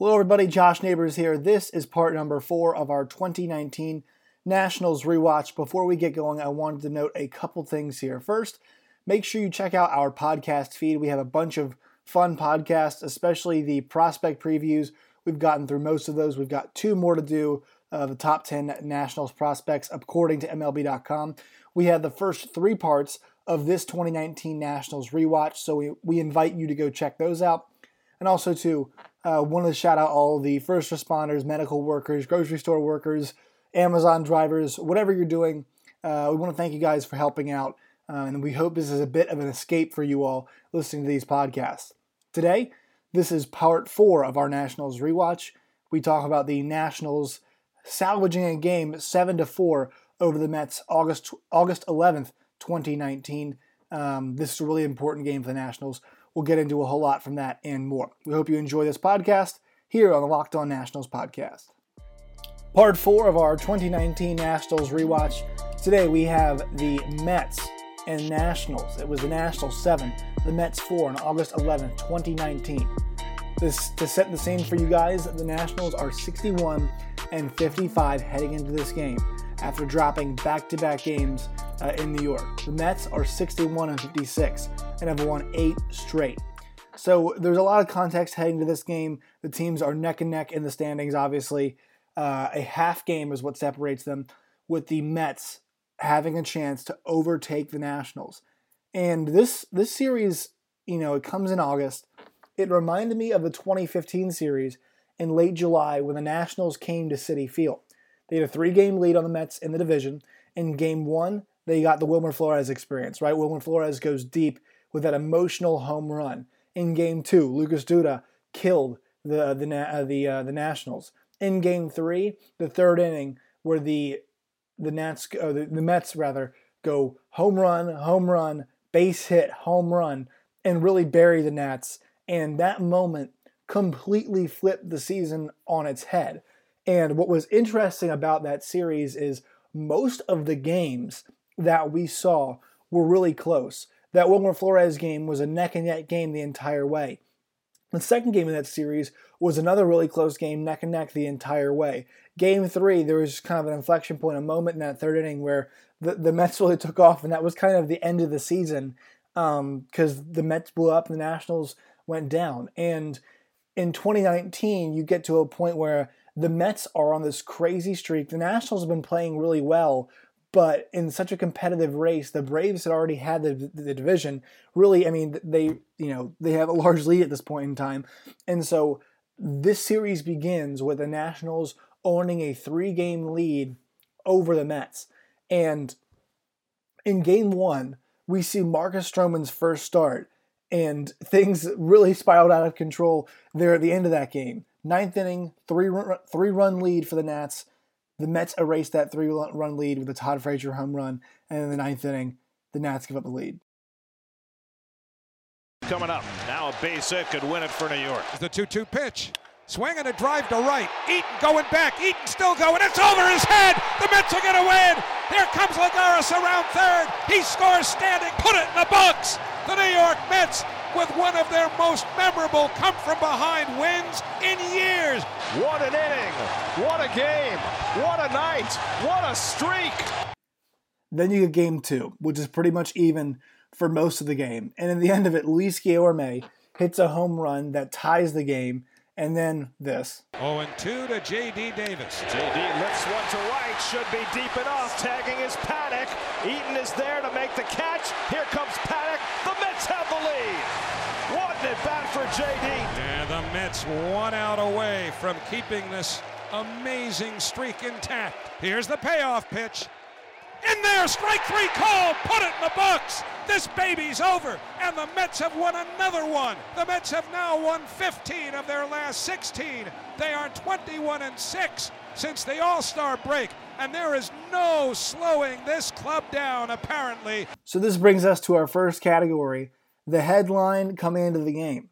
Hello, everybody. Josh Neighbors here. This is part number four of our 2019 Nationals rewatch. Before we get going, I wanted to note a couple things here. First, make sure you check out our podcast feed. We have a bunch of fun podcasts, especially the prospect previews. We've gotten through most of those. We've got two more to do. Uh, the top 10 Nationals prospects according to MLB.com. We had the first three parts of this 2019 Nationals rewatch, so we, we invite you to go check those out. And also, to uh, wanted to shout out all the first responders, medical workers, grocery store workers, Amazon drivers, whatever you're doing. Uh, we want to thank you guys for helping out, uh, and we hope this is a bit of an escape for you all listening to these podcasts. Today, this is part four of our Nationals rewatch. We talk about the Nationals salvaging a game seven to four over the Mets August August 11th, 2019. Um, this is a really important game for the Nationals. We'll get into a whole lot from that and more. We hope you enjoy this podcast here on the Locked On Nationals podcast. Part four of our 2019 Nationals rewatch. Today we have the Mets and Nationals. It was the Nationals 7, the Mets 4 on August 11, 2019. This to set the scene for you guys, the Nationals are 61 and 55 heading into this game after dropping back-to-back games uh, in New York. The Mets are 61 and 56 and have won eight straight. So there's a lot of context heading to this game. The teams are neck and neck in the standings, obviously. Uh, a half game is what separates them, with the Mets having a chance to overtake the Nationals. And this this series, you know, it comes in August. It reminded me of the 2015 series in late July when the Nationals came to Citi Field. They had a three-game lead on the Mets in the division. In Game One, they got the Wilmer Flores experience, right? Wilmer Flores goes deep with that emotional home run. In Game Two, Lucas Duda killed the the uh, the uh, the Nationals. In Game Three, the third inning, where the the Nats, uh, the, the Mets rather, go home run, home run, base hit, home run, and really bury the Nats. And that moment completely flipped the season on its head. And what was interesting about that series is most of the games that we saw were really close. That Wilmer Flores game was a neck and neck game the entire way. The second game in that series was another really close game, neck and neck the entire way. Game three, there was kind of an inflection point, a moment in that third inning where the, the Mets really took off, and that was kind of the end of the season because um, the Mets blew up and the Nationals went down. And in 2019, you get to a point where the Mets are on this crazy streak. The Nationals have been playing really well, but in such a competitive race, the Braves had already had the, the division. Really, I mean, they you know they have a large lead at this point in time, and so this series begins with the Nationals owning a three-game lead over the Mets. And in Game One, we see Marcus Stroman's first start, and things really spiraled out of control there at the end of that game. Ninth inning, three run, three run lead for the Nats. The Mets erased that three run lead with a Todd Frazier home run, and in the ninth inning, the Nats give up the lead. Coming up now, a base hit could win it for New York. The 2-2 pitch. Swinging a drive to right. Eaton going back. Eaton still going. It's over his head. The Mets are going to win. Here comes Lagares around third. He scores standing. Put it in the box. The New York Mets with one of their most memorable come from behind wins in years. What an inning. What a game. What a night. What a streak. Then you get game two, which is pretty much even for most of the game. And in the end of it, Luis Guillorme hits a home run that ties the game. And then this. 0 and 2 to J.D. Davis. J.D. lifts one to right, should be deep enough. Tagging is Paddack. Eaton is there to make the catch. Here comes Paddack. The Mets have the lead. What an at bat for J.D. And the Mets one out away from keeping this amazing streak intact. Here's the payoff pitch. In there, strike three call. Put it in the box. This baby's over, and the Mets have won another one. The Mets have now won 15 of their last 16. They are 21 and 6 since the All Star break, and there is no slowing this club down, apparently. So, this brings us to our first category the headline coming into the game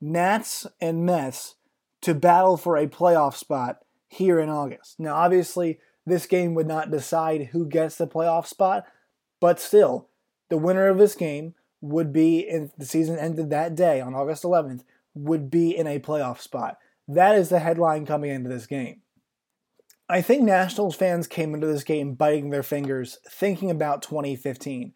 Nats and Mets to battle for a playoff spot here in August. Now, obviously, this game would not decide who gets the playoff spot, but still, the winner of this game would be, if the season ended that day on August 11th, would be in a playoff spot. That is the headline coming into this game. I think Nationals fans came into this game biting their fingers, thinking about 2015.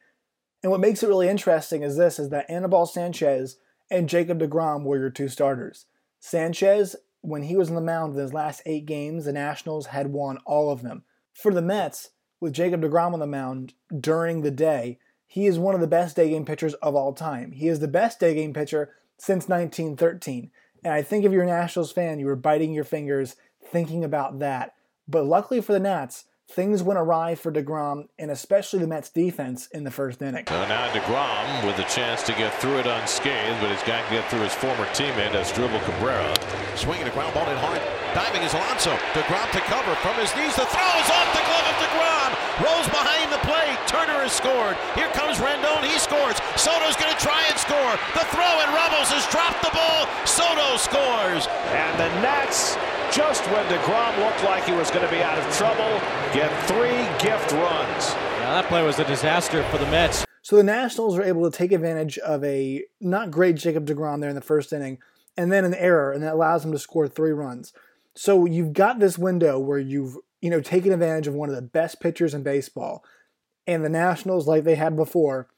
And what makes it really interesting is this is that Anibal Sanchez and Jacob DeGrom were your two starters. Sanchez, when he was on the mound in his last eight games, the Nationals had won all of them. For the Mets, with Jacob DeGrom on the mound during the day, he is one of the best day game pitchers of all time. He is the best day game pitcher since 1913. And I think if you're a Nationals fan, you were biting your fingers thinking about that. But luckily for the Nats, things went awry for DeGrom and especially the Mets defense in the first inning. So now DeGrom with a chance to get through it unscathed, but he's got to get through his former teammate, Asdrubal Cabrera. Swinging a ground ball in hard. Diving is Alonso. DeGrom to cover from his knees. The throw is off the glove of DeGrom. Rolls behind the plate. Turner has scored. Here comes Rendon. He scores. Soto's going to try and score. The throw and Ramos has dropped the ball. Soto scores. And the Nats just when DeGrom looked like he was going to be out of trouble, get three gift runs. Yeah, that play was a disaster for the Mets. So the Nationals are able to take advantage of a not great Jacob DeGrom there in the first inning, and then an error, and that allows them to score three runs. So you've got this window where you've you know taking advantage of one of the best pitchers in baseball, and the Nationals, like they had before,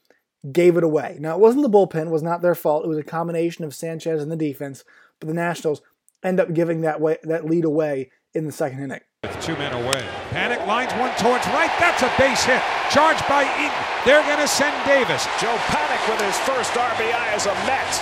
gave it away. Now it wasn't the bullpen; it was not their fault. It was a combination of Sanchez and the defense, but the Nationals end up giving that way that lead away in the second inning. With two men away. Panik lines one towards right. That's a base hit. Charged by Eaton. They're going to send Davis. Joe Panik with his first RBI as a Met.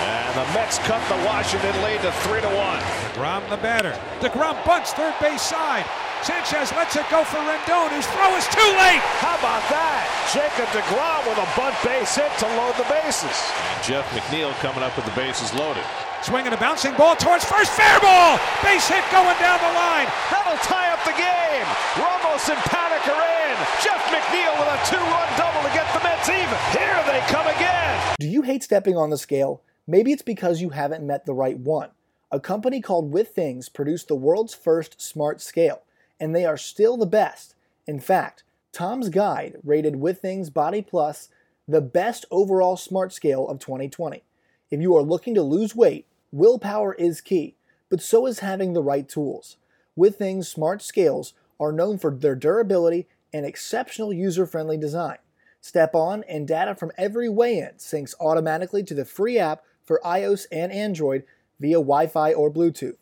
And the Mets cut the Washington lead to 3 to 1. DeGrom the batter. DeGrom bunts third base side. Sanchez lets it go for Rendon, whose throw is too late. How about that? Jacob DeGrom with a bunt base hit to load the bases. And Jeff McNeil coming up with the bases loaded. Swinging a bouncing ball towards first, fair ball! Base hit going down the line. That'll tie up the game. Ramos and Panik are in. Jeff McNeil with a two-run double to get the Mets even. Here they come again. Do you hate stepping on the scale? Maybe it's because you haven't met the right one. A company called Withings produced the world's first smart scale, and they are still the best. In fact, Tom's Guide rated Withings Body Plus the best overall smart scale of 2020. If you are looking to lose weight, willpower is key, but so is having the right tools. Withings smart scales are known for their durability and exceptional user friendly design. Step on and data from every weigh in syncs automatically to the free app for iOS and Android via Wi Fi or Bluetooth.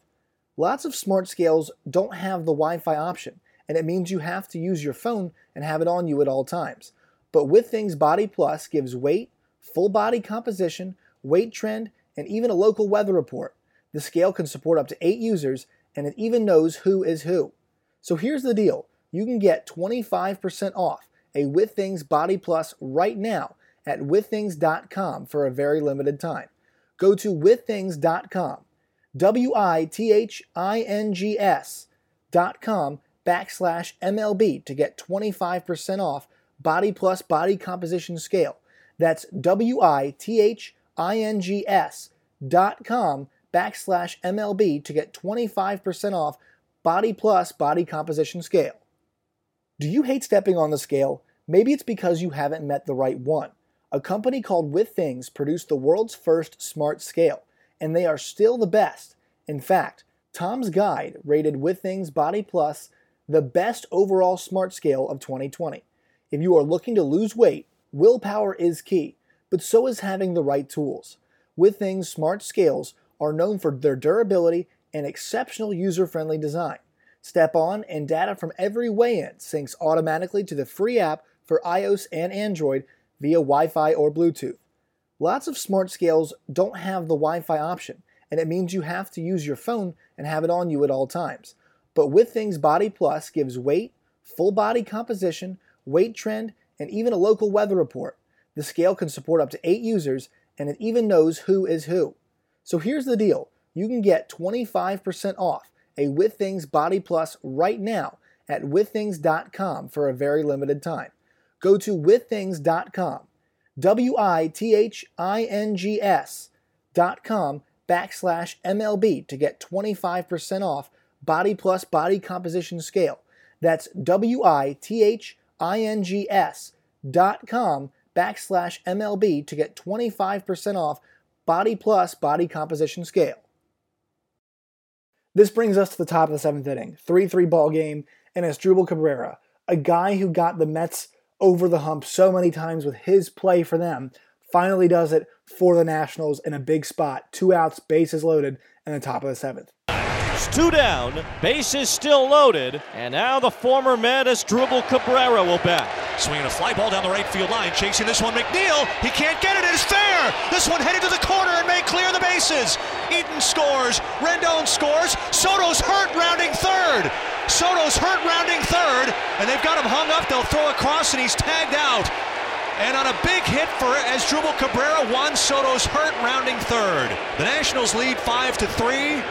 Lots of smart scales don't have the Wi Fi option, and it means you have to use your phone and have it on you at all times. But Withings Body Plus gives weight, full body composition, weight trend, and even a local weather report. The scale can support up to eight users, and it even knows who is who. So here's the deal you can get 25% off a Withings Body Plus right now at withings.com for a very limited time. Go to withings.com, W I T H I N G com backslash MLB to get 25% off Body Plus Body Composition Scale. That's W I T H I-N-G-S dot com backslash MLB to get 25% off Body Plus Body Composition Scale. Do you hate stepping on the scale? Maybe it's because you haven't met the right one. A company called Withings produced the world's first smart scale, and they are still the best. In fact, Tom's Guide rated Withings Body Plus the best overall smart scale of 2020. If you are looking to lose weight, willpower is key but so is having the right tools. Withings smart scales are known for their durability and exceptional user friendly design. Step on and data from every weigh in syncs automatically to the free app for iOS and Android via Wi Fi or Bluetooth. Lots of smart scales don't have the Wi Fi option, and it means you have to use your phone and have it on you at all times. But Withings Body Plus gives weight, full body composition, weight trend, and even a local weather report. The scale can support up to eight users, and it even knows who is who. So here's the deal you can get 25% off a Withings Body Plus right now at withings.com for a very limited time. Go to withings.com, W I T H I N G com backslash MLB to get 25% off Body Plus Body Composition Scale. That's W I T H I N G S dot com backslash MLB to get 25% off Body Plus Body Composition Scale. This brings us to the top of the seventh inning. 3 3 ball game, and it's Asdrubal Cabrera, a guy who got the Mets over the hump so many times with his play for them, finally does it for the Nationals in a big spot. Two outs, bases loaded, in the top of the seventh. Two down, bases still loaded, and now the former Met Asdrubal Cabrera will bat. Swinging a fly ball down the right field line, chasing this one. McNeil, he can't get it. It is fair. This one headed to the corner and may clear the bases. Eaton scores. Rendon scores. Soto's hurt, rounding third. Soto's hurt, rounding third, and they've got him hung up. They'll throw across, and he's tagged out. And on a big hit for Asdrubal Cabrera, Juan Soto's hurt, rounding third. The Nationals lead five to three.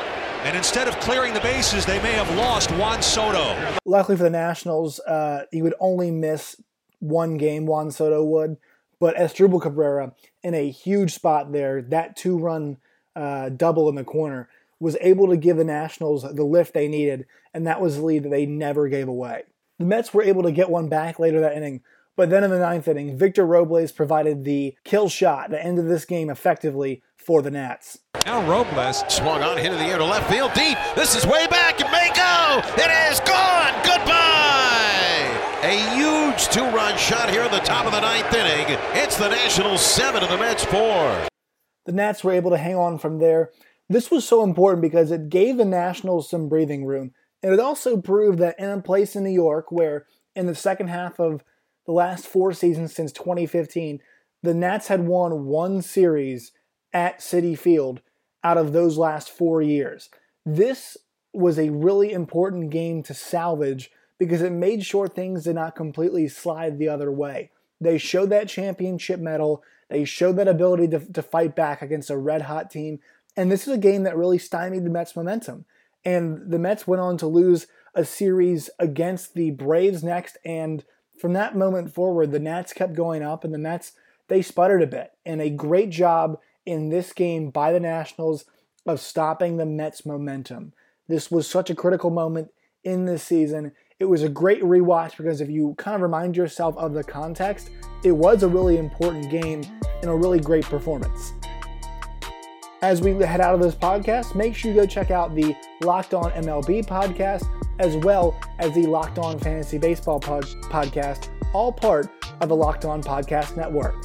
And instead of clearing the bases, they may have lost Juan Soto. Luckily for the Nationals, uh, he would only miss one game, Juan Soto would. But Asdrubal Cabrera, in a huge spot there, that two run uh, double in the corner, was able to give the Nationals the lift they needed, and that was the lead that they never gave away. The Mets were able to get one back later that inning, but then in the ninth inning, Victor Robles provided the kill shot that ended this game effectively for the Nats. Now Robles swung on, hit in the air to left field deep. This is way back. It may go. It is gone. Goodbye. A huge two-run shot here in the top of the ninth inning. It's the Nationals seven and the Mets four. The Nats were able to hang on from there. This was so important because it gave the Nationals some breathing room. And it also proved that in a place in New York where in the second half of the last four seasons since 2015, the Nats had won one series at Citi Field out of those last four years. This was a really important game to salvage because it made sure things did not completely slide the other way. They showed that championship mettle, they showed that ability to, to fight back against a red hot team, and this is a game that really stymied the Mets' momentum. And the Mets went on to lose a series against the Braves next, and from that moment forward, the Nats kept going up, and the Mets they sputtered a bit. And a great job in this game by the Nationals of stopping the Mets' momentum. This was such a critical moment in this season. It was a great rewatch because if you kind of remind yourself of the context, it was a really important game and a really great performance. As we head out of this podcast, make sure you go check out the Locked On MLB podcast as well as the Locked On Fantasy Baseball pod- podcast, all part of the Locked On Podcast Network.